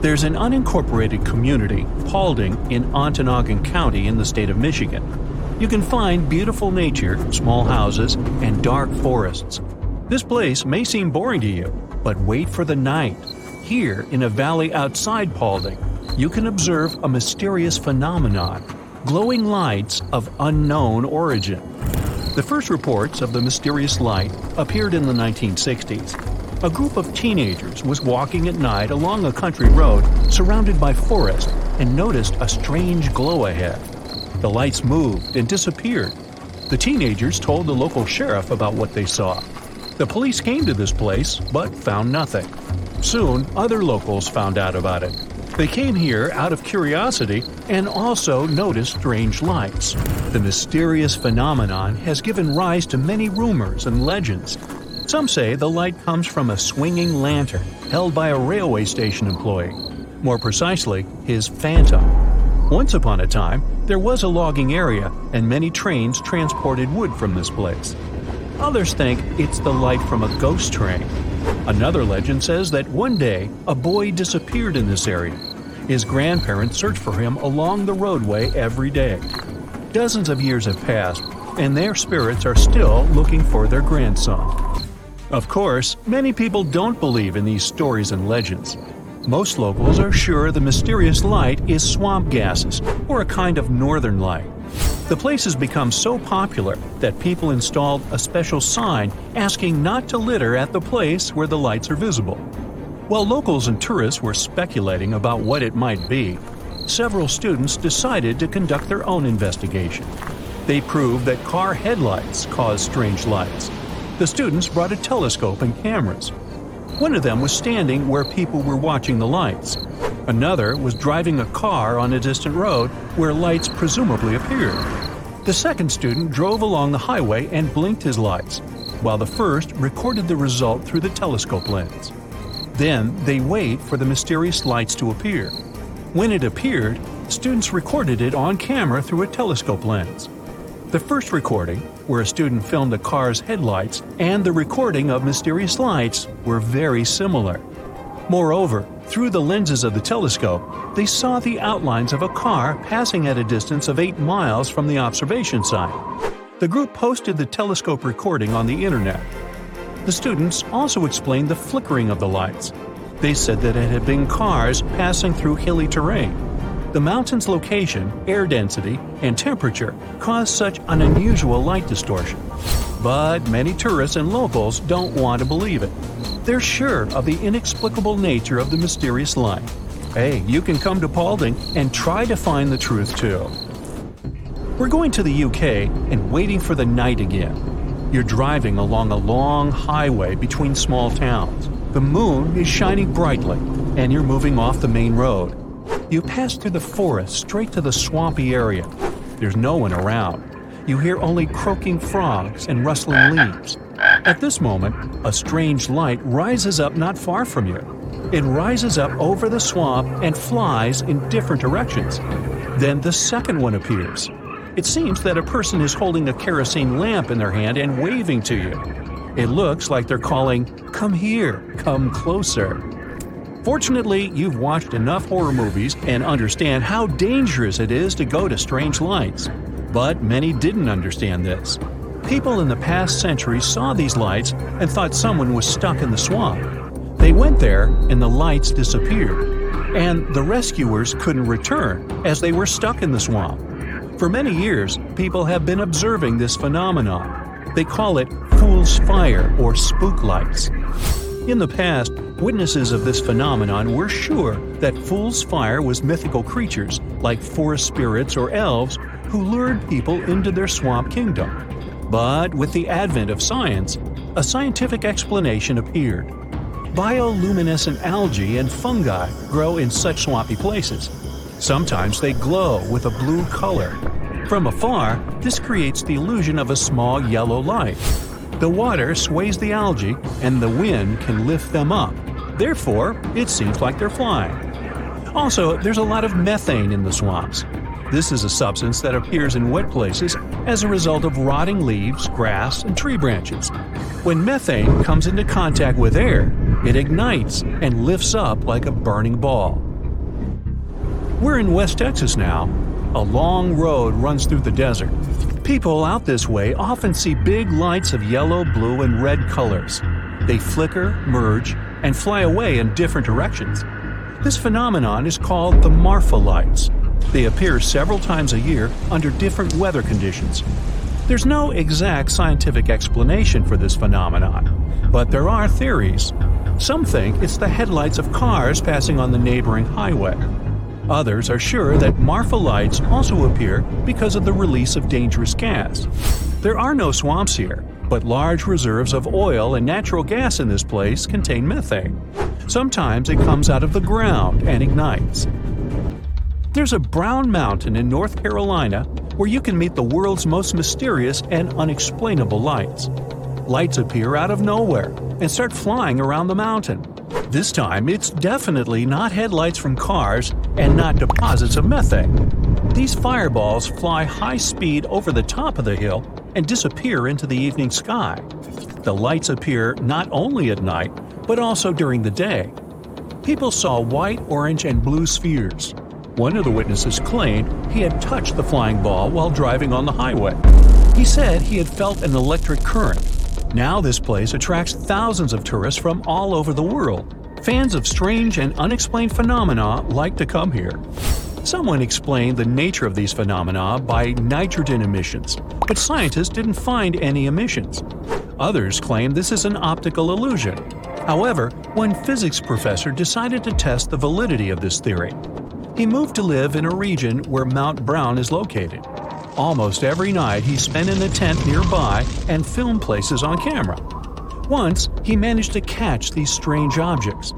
There's an unincorporated community, Paulding, in Ontonagon County in the state of Michigan. You can find beautiful nature, small houses, and dark forests. This place may seem boring to you, but wait for the night. Here, in a valley outside Paulding, you can observe a mysterious phenomenon glowing lights of unknown origin. The first reports of the mysterious light appeared in the 1960s. A group of teenagers was walking at night along a country road surrounded by forest and noticed a strange glow ahead. The lights moved and disappeared. The teenagers told the local sheriff about what they saw. The police came to this place but found nothing. Soon, other locals found out about it. They came here out of curiosity and also noticed strange lights. The mysterious phenomenon has given rise to many rumors and legends. Some say the light comes from a swinging lantern held by a railway station employee. More precisely, his phantom. Once upon a time, there was a logging area, and many trains transported wood from this place. Others think it's the light from a ghost train. Another legend says that one day a boy disappeared in this area. His grandparents searched for him along the roadway every day. Dozens of years have passed, and their spirits are still looking for their grandson. Of course, many people don't believe in these stories and legends. Most locals are sure the mysterious light is swamp gases or a kind of northern light. The place has become so popular that people installed a special sign asking not to litter at the place where the lights are visible. While locals and tourists were speculating about what it might be, several students decided to conduct their own investigation. They proved that car headlights cause strange lights. The students brought a telescope and cameras. One of them was standing where people were watching the lights. Another was driving a car on a distant road where lights presumably appeared. The second student drove along the highway and blinked his lights, while the first recorded the result through the telescope lens. Then they wait for the mysterious lights to appear. When it appeared, students recorded it on camera through a telescope lens. The first recording, where a student filmed a car's headlights, and the recording of mysterious lights were very similar. Moreover, through the lenses of the telescope, they saw the outlines of a car passing at a distance of 8 miles from the observation site. The group posted the telescope recording on the internet. The students also explained the flickering of the lights. They said that it had been cars passing through hilly terrain. The mountain's location, air density, and temperature cause such an unusual light distortion. But many tourists and locals don't want to believe it. They're sure of the inexplicable nature of the mysterious light. Hey, you can come to Paulding and try to find the truth too. We're going to the UK and waiting for the night again. You're driving along a long highway between small towns. The moon is shining brightly, and you're moving off the main road. You pass through the forest straight to the swampy area. There's no one around. You hear only croaking frogs and rustling leaves. At this moment, a strange light rises up not far from you. It rises up over the swamp and flies in different directions. Then the second one appears. It seems that a person is holding a kerosene lamp in their hand and waving to you. It looks like they're calling, Come here, come closer. Fortunately, you've watched enough horror movies and understand how dangerous it is to go to strange lights. But many didn't understand this. People in the past century saw these lights and thought someone was stuck in the swamp. They went there and the lights disappeared, and the rescuers couldn't return as they were stuck in the swamp. For many years, people have been observing this phenomenon. They call it fool's fire or spook lights. In the past, witnesses of this phenomenon were sure that fool's fire was mythical creatures like forest spirits or elves who lured people into their swamp kingdom. But with the advent of science, a scientific explanation appeared. Bioluminescent algae and fungi grow in such swampy places. Sometimes they glow with a blue color. From afar, this creates the illusion of a small yellow light. The water sways the algae, and the wind can lift them up. Therefore, it seems like they're flying. Also, there's a lot of methane in the swamps. This is a substance that appears in wet places as a result of rotting leaves, grass, and tree branches. When methane comes into contact with air, it ignites and lifts up like a burning ball. We're in West Texas now. A long road runs through the desert. People out this way often see big lights of yellow, blue, and red colors. They flicker, merge, and fly away in different directions. This phenomenon is called the Marfa lights. They appear several times a year under different weather conditions. There's no exact scientific explanation for this phenomenon, but there are theories. Some think it's the headlights of cars passing on the neighboring highway. Others are sure that Marfa lights also appear because of the release of dangerous gas. There are no swamps here, but large reserves of oil and natural gas in this place contain methane. Sometimes it comes out of the ground and ignites. There's a brown mountain in North Carolina where you can meet the world's most mysterious and unexplainable lights. Lights appear out of nowhere and start flying around the mountain. This time, it's definitely not headlights from cars and not deposits of methane. These fireballs fly high speed over the top of the hill and disappear into the evening sky. The lights appear not only at night, but also during the day. People saw white, orange, and blue spheres. One of the witnesses claimed he had touched the flying ball while driving on the highway. He said he had felt an electric current. Now, this place attracts thousands of tourists from all over the world. Fans of strange and unexplained phenomena like to come here. Someone explained the nature of these phenomena by nitrogen emissions, but scientists didn't find any emissions. Others claim this is an optical illusion. However, one physics professor decided to test the validity of this theory. He moved to live in a region where Mount Brown is located. Almost every night he spent in a tent nearby and filmed places on camera. Once, he managed to catch these strange objects.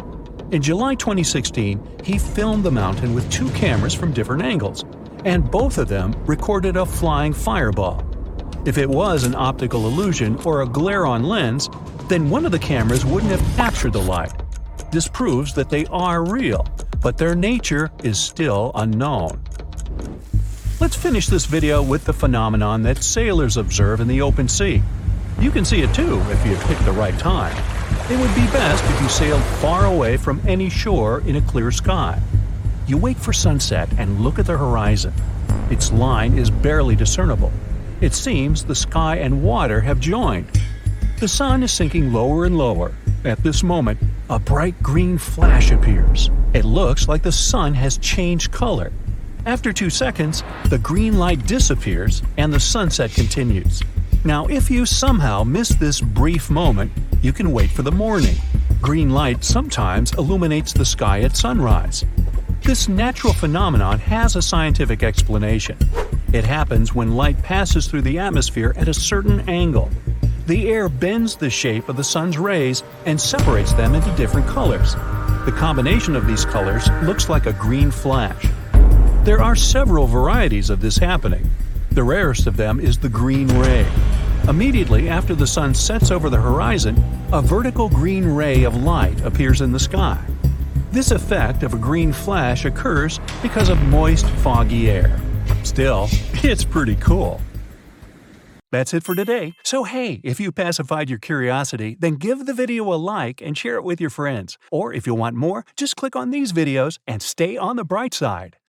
In July 2016, he filmed the mountain with two cameras from different angles, and both of them recorded a flying fireball. If it was an optical illusion or a glare on lens, then one of the cameras wouldn't have captured the light. This proves that they are real, but their nature is still unknown. Let's finish this video with the phenomenon that sailors observe in the open sea. You can see it too if you pick the right time. It would be best if you sailed far away from any shore in a clear sky. You wait for sunset and look at the horizon. Its line is barely discernible. It seems the sky and water have joined. The sun is sinking lower and lower. At this moment, a bright green flash appears. It looks like the sun has changed color. After two seconds, the green light disappears and the sunset continues. Now, if you somehow miss this brief moment, you can wait for the morning. Green light sometimes illuminates the sky at sunrise. This natural phenomenon has a scientific explanation. It happens when light passes through the atmosphere at a certain angle. The air bends the shape of the sun's rays and separates them into different colors. The combination of these colors looks like a green flash. There are several varieties of this happening. The rarest of them is the green ray. Immediately after the sun sets over the horizon, a vertical green ray of light appears in the sky. This effect of a green flash occurs because of moist, foggy air. Still, it's pretty cool. That's it for today. So hey, if you pacified your curiosity, then give the video a like and share it with your friends. Or if you want more, just click on these videos and stay on the bright side.